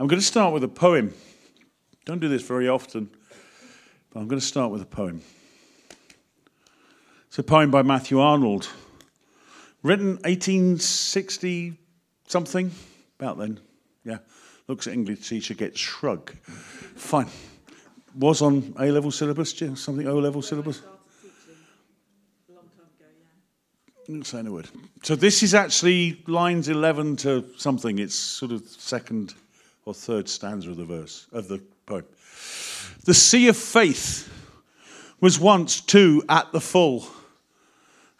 I'm going to start with a poem. Don't do this very often, but I'm going to start with a poem. It's a poem by Matthew Arnold, written 1860 something, about then. Yeah, looks at English teacher, gets shrug. Fine. Was on A level syllabus, something O level syllabus? Didn't say a word. So this is actually lines 11 to something. It's sort of second or third stanza of the verse of the poem. The sea of faith was once too at the full,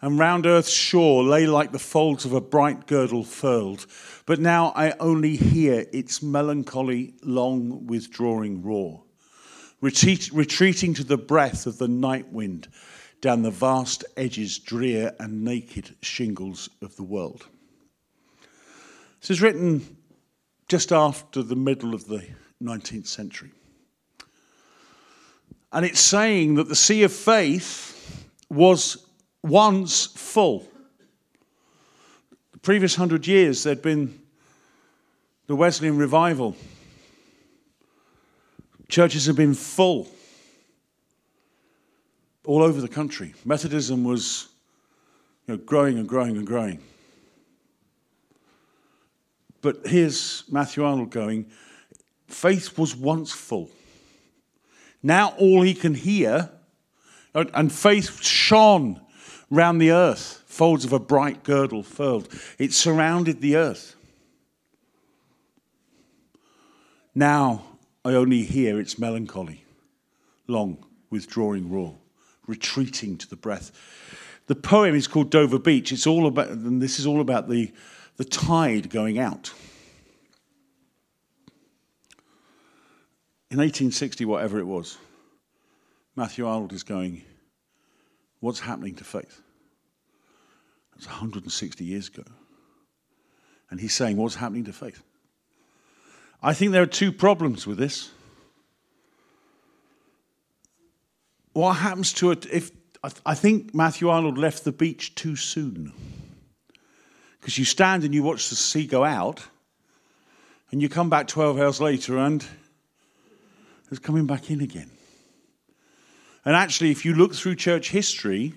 and round earth's shore lay like the folds of a bright girdle furled. But now I only hear its melancholy, long withdrawing roar, retreat, retreating to the breath of the night wind down the vast edges, drear and naked shingles of the world. This is written just after the middle of the 19th century. And it's saying that the sea of faith was once full. The previous hundred years, there'd been the Wesleyan revival. Churches had been full all over the country. Methodism was you know, growing and growing and growing. But here's Matthew Arnold going faith was once full. Now all he can hear, and faith shone round the earth, folds of a bright girdle furled. It surrounded the earth. Now I only hear its melancholy, long withdrawing roar, retreating to the breath. The poem is called Dover Beach. It's all about, and this is all about the the tide going out. In 1860, whatever it was, Matthew Arnold is going, What's happening to faith? That's 160 years ago. And he's saying, What's happening to faith? I think there are two problems with this. What happens to it if I think Matthew Arnold left the beach too soon? Because you stand and you watch the sea go out, and you come back 12 hours later and it's coming back in again. And actually, if you look through church history,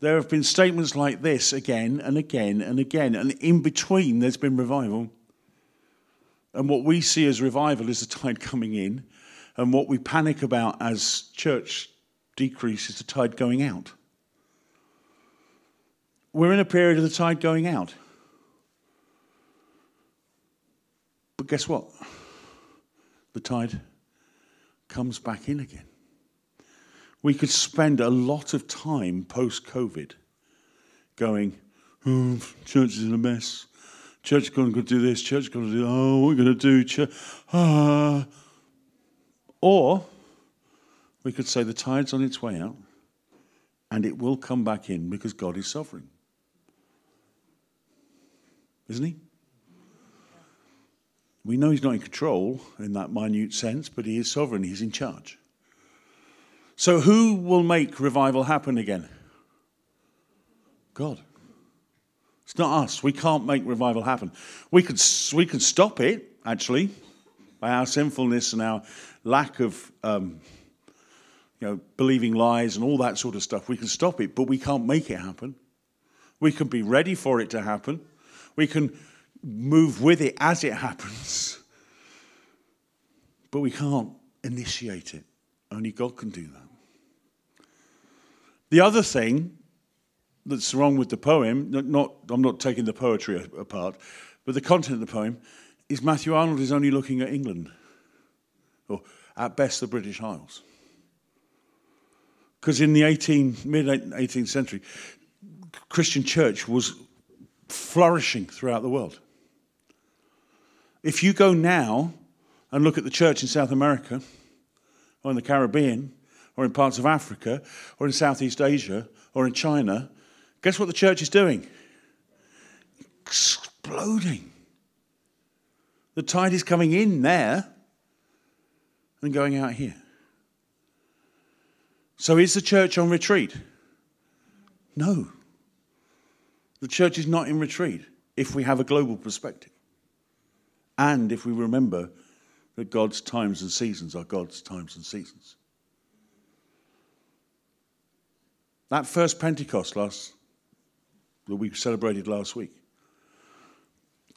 there have been statements like this again and again and again. And in between, there's been revival. And what we see as revival is the tide coming in. And what we panic about as church decrease is the tide going out. We're in a period of the tide going out. But guess what? The tide comes back in again. We could spend a lot of time post COVID going, oh, church is in a mess. Church going to do this. Church going to do, oh, we're going to do? Church, ah. Or we could say the tide's on its way out and it will come back in because God is sovereign isn't he? We know he's not in control in that minute sense, but he is sovereign, he's in charge. So, who will make revival happen again? God. It's not us. We can't make revival happen. We can, we can stop it, actually, by our sinfulness and our lack of um, you know, believing lies and all that sort of stuff. We can stop it, but we can't make it happen. We can be ready for it to happen. We can move with it as it happens, but we can't initiate it. Only God can do that. The other thing that's wrong with the poem, not, I'm not taking the poetry apart, but the content of the poem, is Matthew Arnold is only looking at England, or at best the British Isles. Because in the 18, mid 18th century, Christian church was flourishing throughout the world. If you go now and look at the church in South America, or in the Caribbean, or in parts of Africa, or in Southeast Asia, or in China, guess what the church is doing? Exploding. The tide is coming in there and going out here. So is the church on retreat? No. The church is not in retreat if we have a global perspective. And if we remember that God's times and seasons are God's times and seasons. That first Pentecost last that we celebrated last week.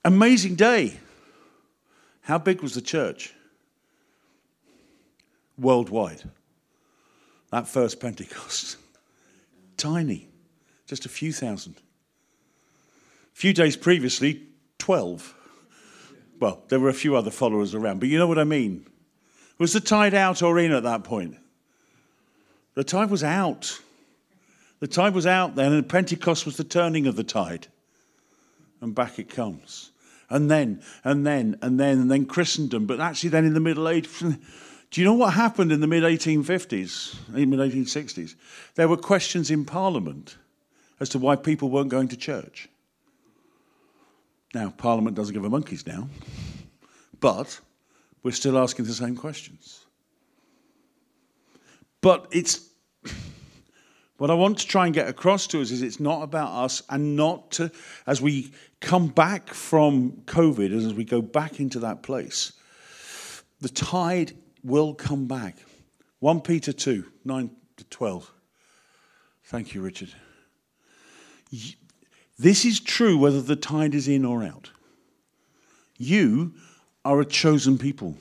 Amazing day. How big was the church? Worldwide. That first Pentecost. Tiny. Just a few thousand. Few days previously, 12. Well, there were a few other followers around, but you know what I mean. Was the tide out or in at that point? The tide was out. The tide was out then, and Pentecost was the turning of the tide. And back it comes. And then, and then, and then, and then Christendom. But actually, then in the Middle Age, do you know what happened in the mid 1850s, mid 1860s? There were questions in Parliament as to why people weren't going to church. Now, Parliament doesn't give a monkey's now, but we're still asking the same questions. But it's what I want to try and get across to us is it's not about us and not to, as we come back from COVID, and as we go back into that place, the tide will come back. 1 Peter 2 9 to 12. Thank you, Richard. This is true whether the tide is in or out. You are a chosen people,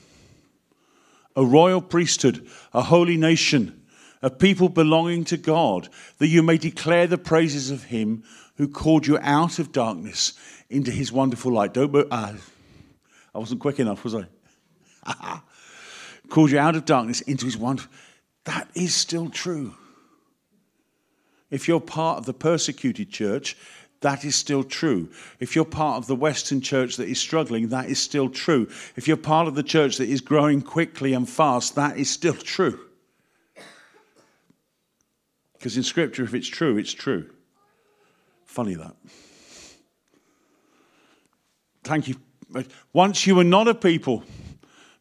a royal priesthood, a holy nation a people belonging to God, that you may declare the praises of him who called you out of darkness into his wonderful light. Don't, uh, I wasn't quick enough, was I? called you out of darkness into his wonderful. That is still true. If you're part of the persecuted church, that is still true. If you're part of the Western church that is struggling, that is still true. If you're part of the church that is growing quickly and fast, that is still true. Because in Scripture, if it's true, it's true. Funny that. Thank you. Once you were not a people,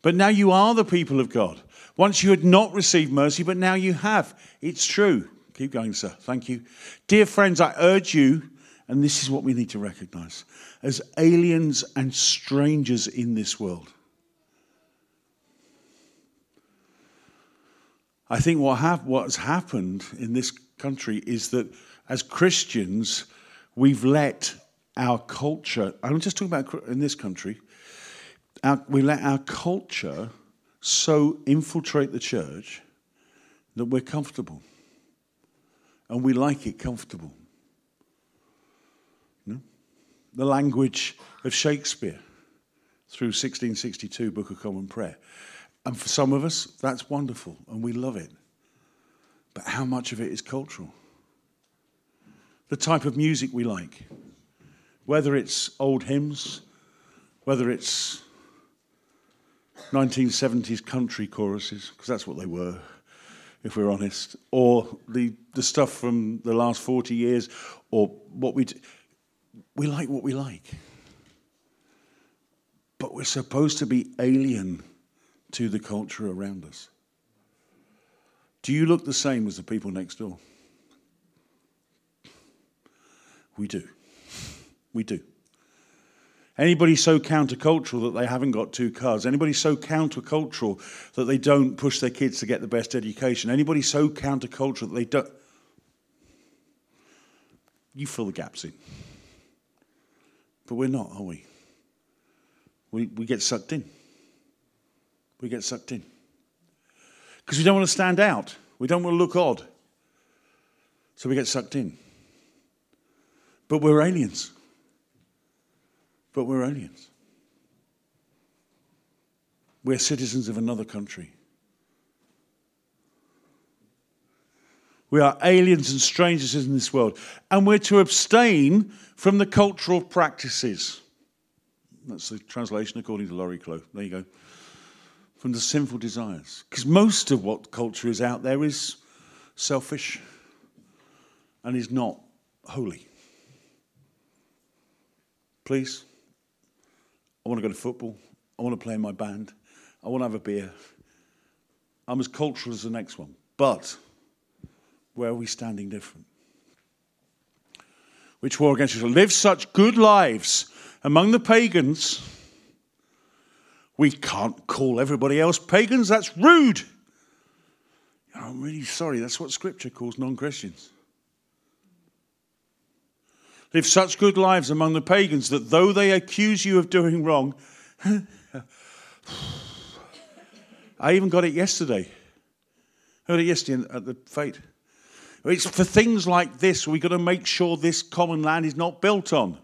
but now you are the people of God. Once you had not received mercy, but now you have. It's true. Keep going, sir. Thank you. Dear friends, I urge you, and this is what we need to recognize as aliens and strangers in this world. I think what hap- what's happened in this country is that as Christians, we've let our culture, I'm just talking about in this country, our, we let our culture so infiltrate the church that we're comfortable. And we like it comfortable. The language of Shakespeare through 1662, Book of Common Prayer. And for some of us, that's wonderful and we love it. But how much of it is cultural? The type of music we like, whether it's old hymns, whether it's 1970s country choruses, because that's what they were, if we're honest, or the, the stuff from the last 40 years, or what we. We like what we like. But we're supposed to be alien to the culture around us. Do you look the same as the people next door? We do. We do. Anybody so countercultural that they haven't got two cars? Anybody so countercultural that they don't push their kids to get the best education? Anybody so countercultural that they don't. You fill the gaps in. But we're not, are we? We, we get sucked in we get sucked in. Because we don't want to stand out, we don't want to look odd. So we get sucked in. But we're aliens. But we're aliens. We're citizens of another country. We are aliens and strangers in this world. And we're to abstain from the cultural practices. That's the translation according to Laurie Clough. There you go from the sinful desires. Because most of what culture is out there is selfish and is not holy. Please, I want to go to football. I want to play in my band. I want to have a beer. I'm as cultural as the next one. But where are we standing different? Which war against you? Live such good lives among the pagans We can't call everybody else pagans. That's rude. I'm really sorry. That's what Scripture calls non Christians. Live such good lives among the pagans that though they accuse you of doing wrong, I even got it yesterday. Heard it yesterday at the fete. It's for things like this we've got to make sure this common land is not built on.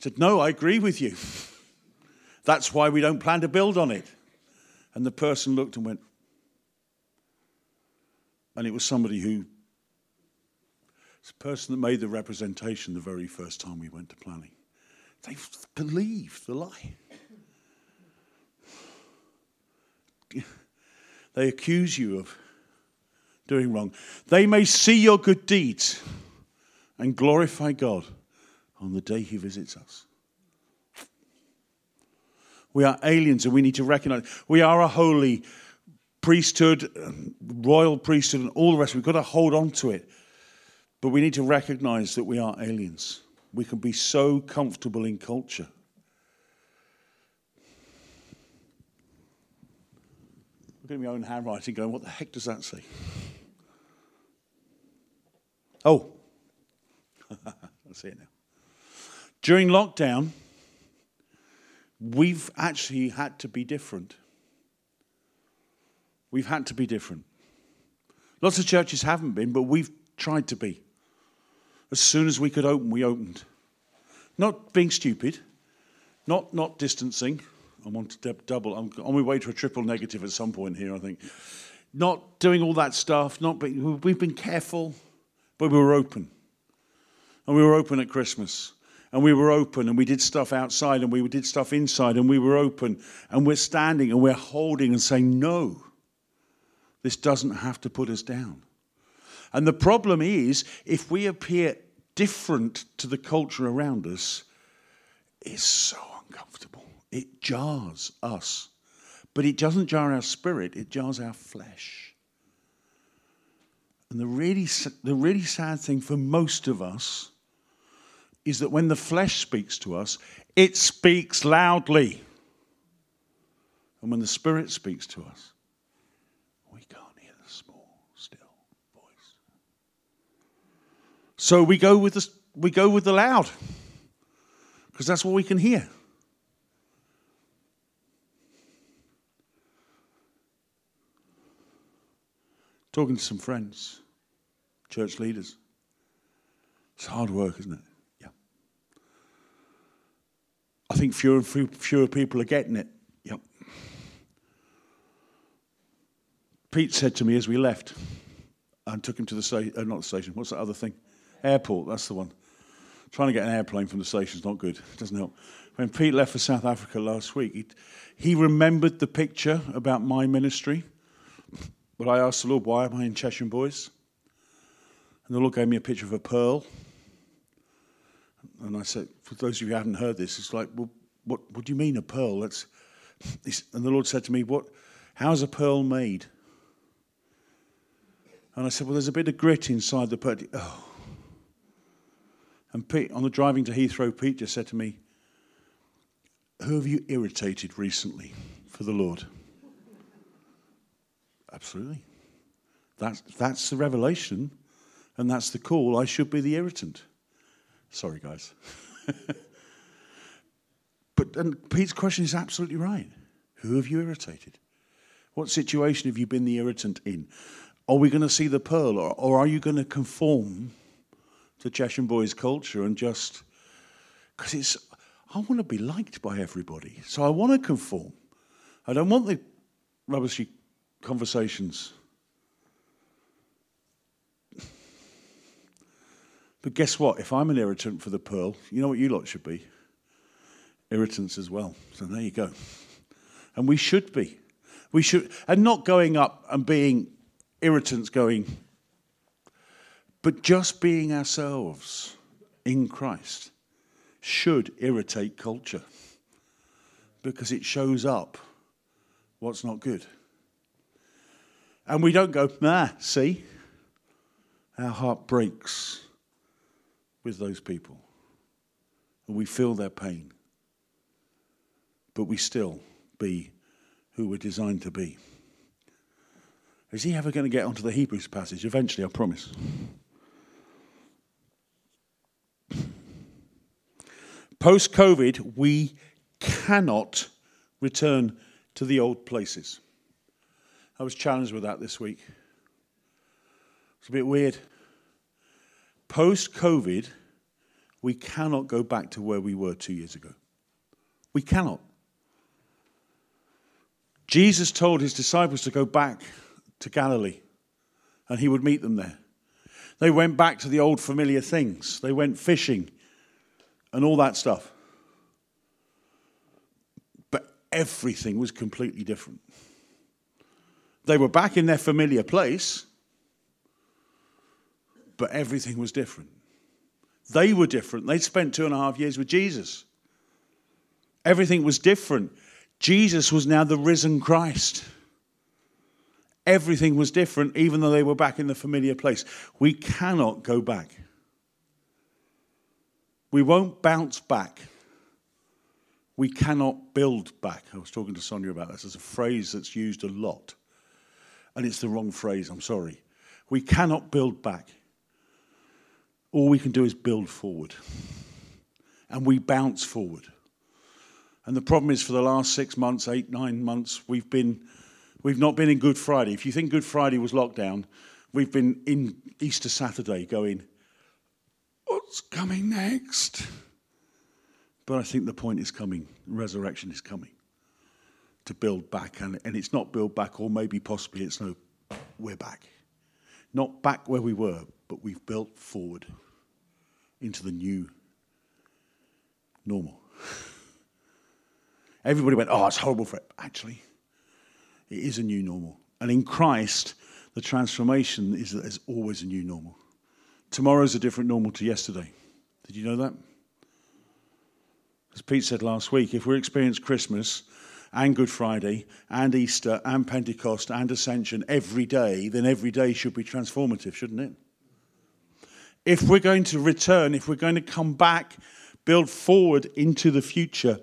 said, No, I agree with you. That's why we don't plan to build on it. And the person looked and went, and it was somebody who, it's a person that made the representation the very first time we went to planning. They believed the lie. They accuse you of doing wrong. They may see your good deeds and glorify God on the day He visits us. We are aliens and we need to recognize we are a holy priesthood, um, royal priesthood, and all the rest. We've got to hold on to it. But we need to recognize that we are aliens. We can be so comfortable in culture. At my own handwriting going, what the heck does that say? Oh, I see it now. During lockdown, we've actually had to be different. We've had to be different. Lots of churches haven't been, but we've tried to be. As soon as we could open, we opened. Not being stupid, not, not distancing. I want to double. I'm on my way to a triple negative at some point here, I think. Not doing all that stuff. Not being, we've been careful, but we were open. And we were open at Christmas and we were open and we did stuff outside and we did stuff inside and we were open and we're standing and we're holding and saying, no, this doesn't have to put us down. And the problem is, if we appear different to the culture around us, it's so uncomfortable. It jars us. But it doesn't jar our spirit, it jars our flesh. And the really, the really sad thing for most of us is that when the flesh speaks to us, it speaks loudly. And when the Spirit speaks to us, we can't hear the small, still voice. So we go with the, we go with the loud, because that's what we can hear. Talking to some friends, church leaders. It's hard work, isn't it? Yeah. I think fewer and fewer people are getting it. Yep. Pete said to me as we left, and took him to the station, uh, not the station, what's that other thing? Airport, that's the one. Trying to get an airplane from the station is not good, it doesn't help. When Pete left for South Africa last week, he, he remembered the picture about my ministry. But I asked the Lord, why am I in Chesham Bois? And the Lord gave me a picture of a pearl and I said, for those of you who haven't heard this, it's like, well, what, what do you mean a pearl? That's, and the Lord said to me, what, how's a pearl made? And I said, well, there's a bit of grit inside the pearl. Oh. And Pete, on the driving to Heathrow, Pete just said to me, who have you irritated recently for the Lord? Absolutely. That's, that's the revelation, and that's the call. I should be the irritant. Sorry, guys. but and Pete's question is absolutely right. Who have you irritated? What situation have you been the irritant in? Are we going to see the pearl, or, or are you going to conform to Chesham Bois culture and just because it's I want to be liked by everybody, so I want to conform. I don't want the rubbishy conversations But guess what? If I'm an irritant for the pearl, you know what you lot should be? Irritants as well. So there you go. And we should be. We should, and not going up and being irritants going, but just being ourselves in Christ should irritate culture because it shows up what's not good. And we don't go, nah, see? Our heart breaks with those people. And we feel their pain. But we still be who we're designed to be. Is he ever going to get onto the Hebrews passage? Eventually, I promise. Post COVID, we cannot return to the old places. I was challenged with that this week. It's a bit weird. Post COVID, we cannot go back to where we were two years ago. We cannot. Jesus told his disciples to go back to Galilee and he would meet them there. They went back to the old familiar things. They went fishing and all that stuff. But everything was completely different. They were back in their familiar place, but everything was different. They were different. They'd spent two and a half years with Jesus. Everything was different. Jesus was now the risen Christ. Everything was different, even though they were back in the familiar place. We cannot go back. We won't bounce back. We cannot build back. I was talking to Sonia about this. It's a phrase that's used a lot. And it's the wrong phrase, I'm sorry. We cannot build back. All we can do is build forward. And we bounce forward. And the problem is for the last six months, eight, nine months, we've been we've not been in Good Friday. If you think Good Friday was lockdown, we've been in Easter Saturday going, what's coming next? But I think the point is coming. Resurrection is coming to build back. And, and it's not build back, or maybe possibly it's no, we're back. Not back where we were, but we've built forward into the new normal. Everybody went, oh, it's horrible for it. Actually, it is a new normal. And in Christ, the transformation is that there's always a new normal. Tomorrow's a different normal to yesterday. Did you know that? As Pete said last week, if we experience Christmas and Good Friday and Easter and Pentecost and Ascension every day, then every day should be transformative, shouldn't it? If we're going to return, if we're going to come back, build forward into the future,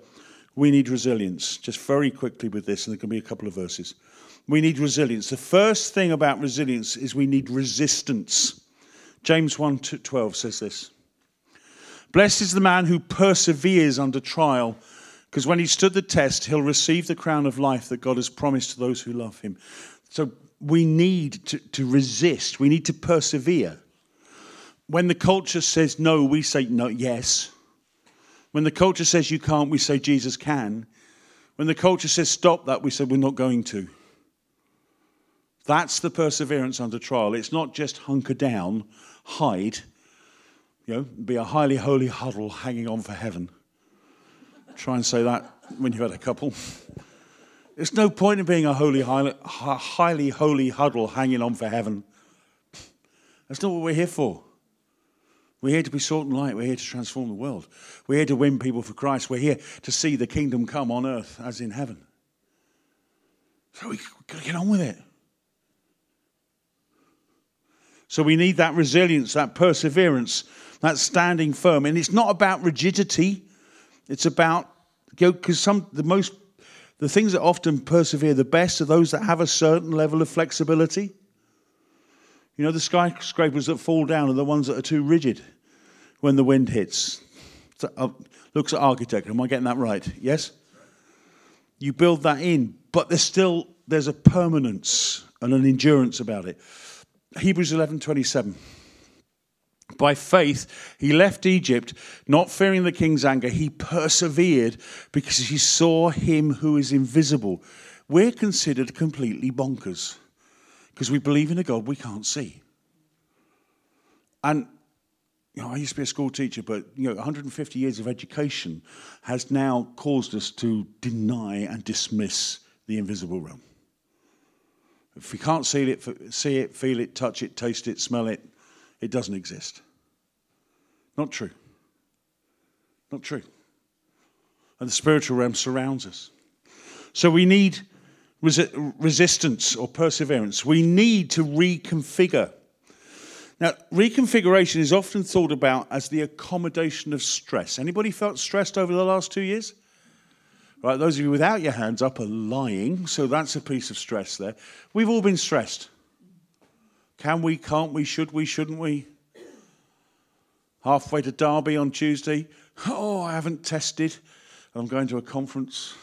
we need resilience. Just very quickly with this, and there can be a couple of verses. We need resilience. The first thing about resilience is we need resistance. James 1 12 says this Blessed is the man who perseveres under trial, because when he stood the test, he'll receive the crown of life that God has promised to those who love him. So we need to, to resist, we need to persevere. When the culture says no, we say no, yes. When the culture says you can't, we say Jesus can. When the culture says stop that, we say we're not going to. That's the perseverance under trial. It's not just hunker down, hide, you know, be a highly holy huddle hanging on for heaven. Try and say that when you've had a couple. There's no point in being a holy, highly, highly holy huddle hanging on for heaven. That's not what we're here for. We're here to be salt and light. We're here to transform the world. We're here to win people for Christ. We're here to see the kingdom come on earth as in heaven. So we've got to get on with it. So we need that resilience, that perseverance, that standing firm. And it's not about rigidity. It's about because some the most the things that often persevere the best are those that have a certain level of flexibility. You know, the skyscrapers that fall down are the ones that are too rigid when the wind hits. So, uh, looks at architecture. Am I getting that right? Yes. You build that in, but there's still there's a permanence and an endurance about it. Hebrews 11:27. By faith, he left Egypt, not fearing the king's anger. He persevered because he saw him who is invisible. We're considered completely bonkers because we believe in a God we can't see. And you know, I used to be a school teacher, but you know, 150 years of education has now caused us to deny and dismiss the invisible realm. If we can't see it, see it, feel it, touch it, taste it, smell it, it doesn't exist. Not true. Not true. And the spiritual realm surrounds us. So we need resi- resistance or perseverance. We need to reconfigure. Now, reconfiguration is often thought about as the accommodation of stress. Anybody felt stressed over the last two years? Right, those of you without your hands up are lying, so that's a piece of stress there. We've all been stressed. Can we, can't we, should we, shouldn't we? Halfway to Derby on Tuesday. Oh, I haven't tested. I'm going to a conference.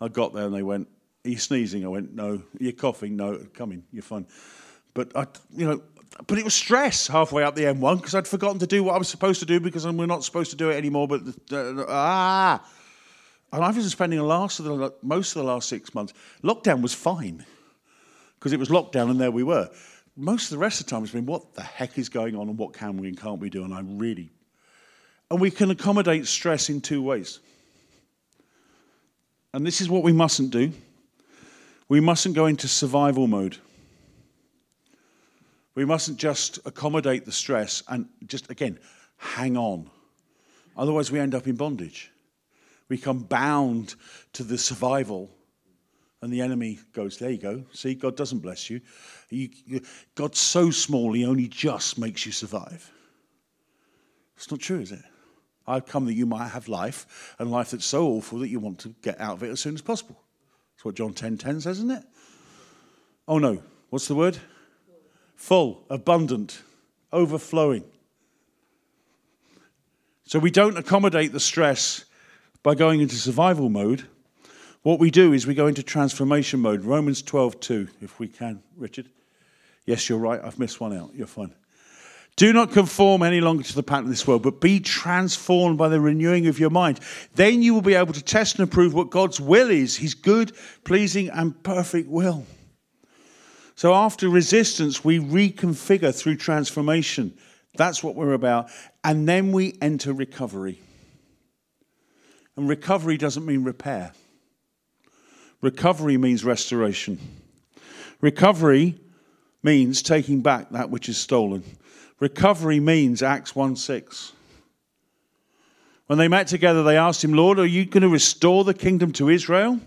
I got there and they went, Are you sneezing? I went, No. Are you coughing? No. Come in, you're fine. But I, you know, but it was stress halfway up the M1 because I'd forgotten to do what I was supposed to do because we're not supposed to do it anymore. But uh, ah, and I've been spending the last of the, most of the last six months. Lockdown was fine because it was lockdown and there we were. Most of the rest of the time has been what the heck is going on and what can we and can't we do? And I really, and we can accommodate stress in two ways. And this is what we mustn't do. We mustn't go into survival mode. We mustn't just accommodate the stress and just, again, hang on. Otherwise, we end up in bondage. We become bound to the survival, and the enemy goes, There you go. See, God doesn't bless you. God's so small, He only just makes you survive. It's not true, is it? I've come that you might have life, and life that's so awful that you want to get out of it as soon as possible. That's what John 10 10 says, isn't it? Oh no. What's the word? full, abundant, overflowing. So we don't accommodate the stress by going into survival mode. What we do is we go into transformation mode. Romans 12, 2, if we can, Richard. Yes, you're right. I've missed one out. You're fine. Do not conform any longer to the pattern of this world, but be transformed by the renewing of your mind. Then you will be able to test and approve what God's will is, his good, pleasing, and perfect will. So after resistance, we reconfigure through transformation. That's what we're about. And then we enter recovery. And recovery doesn't mean repair, recovery means restoration. Recovery means taking back that which is stolen. Recovery means Acts 1 6. When they met together, they asked him, Lord, are you going to restore the kingdom to Israel?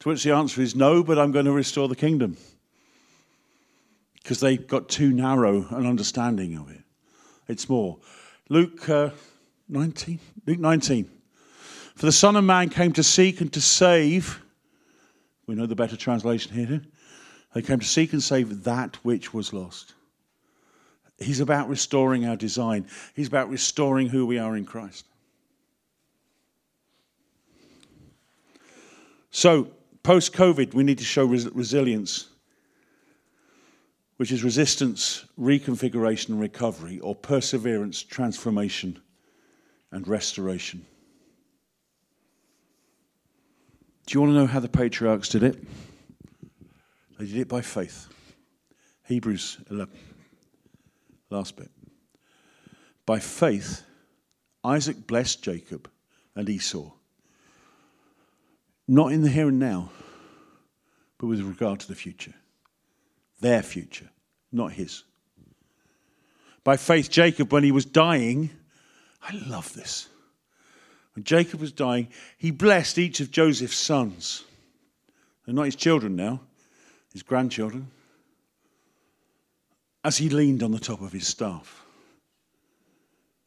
To which the answer is no, but I'm going to restore the kingdom because they got too narrow an understanding of it. It's more. Luke uh, 19. Luke 19. For the Son of Man came to seek and to save. We know the better translation here. They came to seek and save that which was lost. He's about restoring our design. He's about restoring who we are in Christ. So, post COVID, we need to show res- resilience which is resistance, reconfiguration, and recovery, or perseverance, transformation, and restoration. Do you want to know how the patriarchs did it? They did it by faith. Hebrews 11. Last bit. By faith, Isaac blessed Jacob and Esau. Not in the here and now, but with regard to the future their future, not his. By faith, Jacob, when he was dying, I love this. When Jacob was dying, he blessed each of Joseph's sons. They're not his children now, his grandchildren, as he leaned on the top of his staff.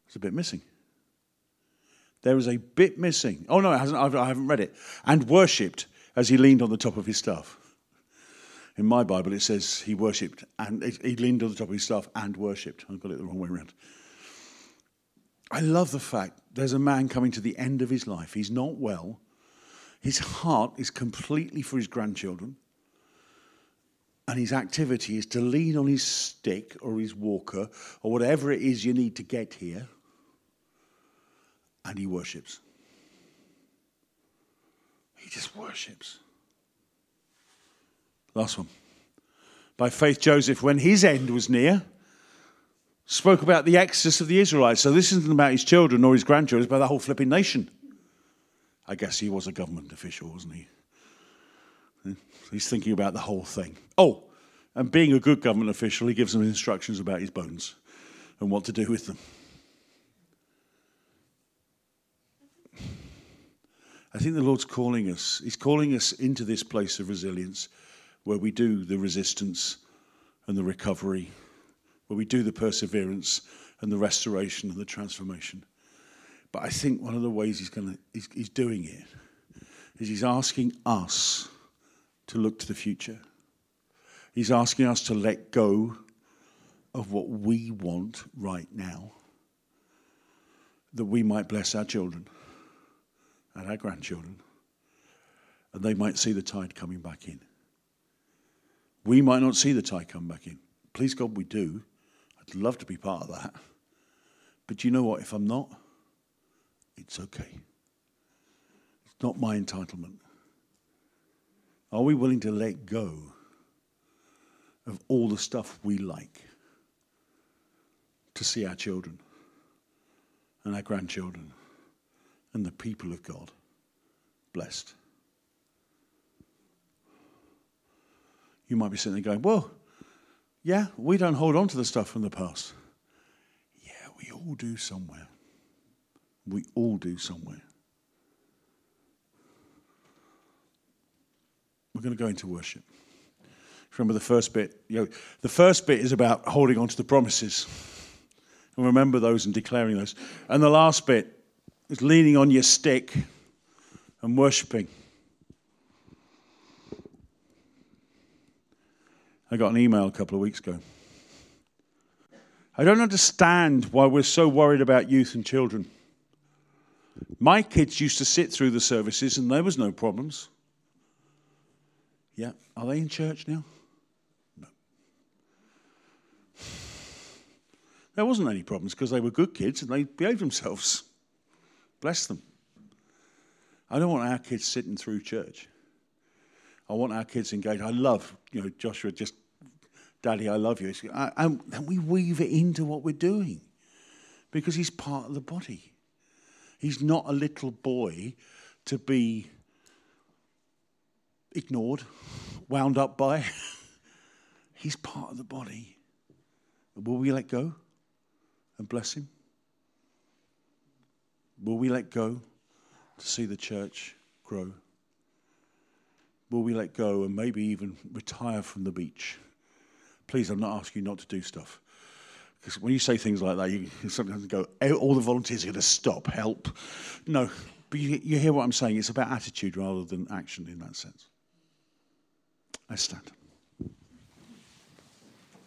It's a bit missing. There is a bit missing. Oh, no, it hasn't, I haven't read it. And worshipped as he leaned on the top of his staff. In my Bible, it says he worshipped and he leaned on the top of his staff and worshipped. I got it the wrong way around. I love the fact there's a man coming to the end of his life. He's not well. His heart is completely for his grandchildren. And his activity is to lean on his stick or his walker or whatever it is you need to get here. And he worships. He just worships. Last one. By faith, Joseph, when his end was near, spoke about the exodus of the Israelites. So this isn't about his children or his grandchildren, it's about the whole flipping nation. I guess he was a government official, wasn't he? Hmm? He's thinking about the whole thing. Oh, and being a good government official, he gives them instructions about his bones and what to do with them. I think the Lord's calling us. He's calling us into this place of resilience where we do the resistance and the recovery where we do the perseverance and the restoration and the transformation. But I think one of the ways he's, gonna, he's, he's doing it is he's asking us to look to the future. He's asking us to let go of what we want right now, that we might bless our children and our grandchildren, and they might see the tide coming back in. We might not see the tide come back in. Please God, we do. Love to be part of that. But you know what? If I'm not, it's okay. It's not my entitlement. Are we willing to let go of all the stuff we like to see our children and our grandchildren and the people of God blessed? You might be sitting there going, Well, yeah, we don't hold on to the stuff from the past. Yeah, we all do somewhere. We all do somewhere. We're going to go into worship. Remember the first bit? You know, the first bit is about holding on to the promises. And remember those and declaring those. And the last bit is leaning on your stick and worshiping. I got an email a couple of weeks ago. I don't understand why we're so worried about youth and children. My kids used to sit through the services and there was no problems. Yeah. Are they in church now? No. There wasn't any problems because they were good kids and they behaved themselves. Bless them. I don't want our kids sitting through church. I want our kids engaged. I love, you know, Joshua just, Daddy, I love you. Uh, and we weave it into what we're doing because he's part of the body. He's not a little boy to be ignored, wound up by. he's part of the body. Will we let go and bless him? Will we let go to see the church grow? Will we let go and maybe even retire from the beach? Please, I'm not asking you not to do stuff. Because when you say things like that, you sometimes go, all the volunteers are going to stop, help. No, but you, you hear what I'm saying. It's about attitude rather than action in that sense. I stand.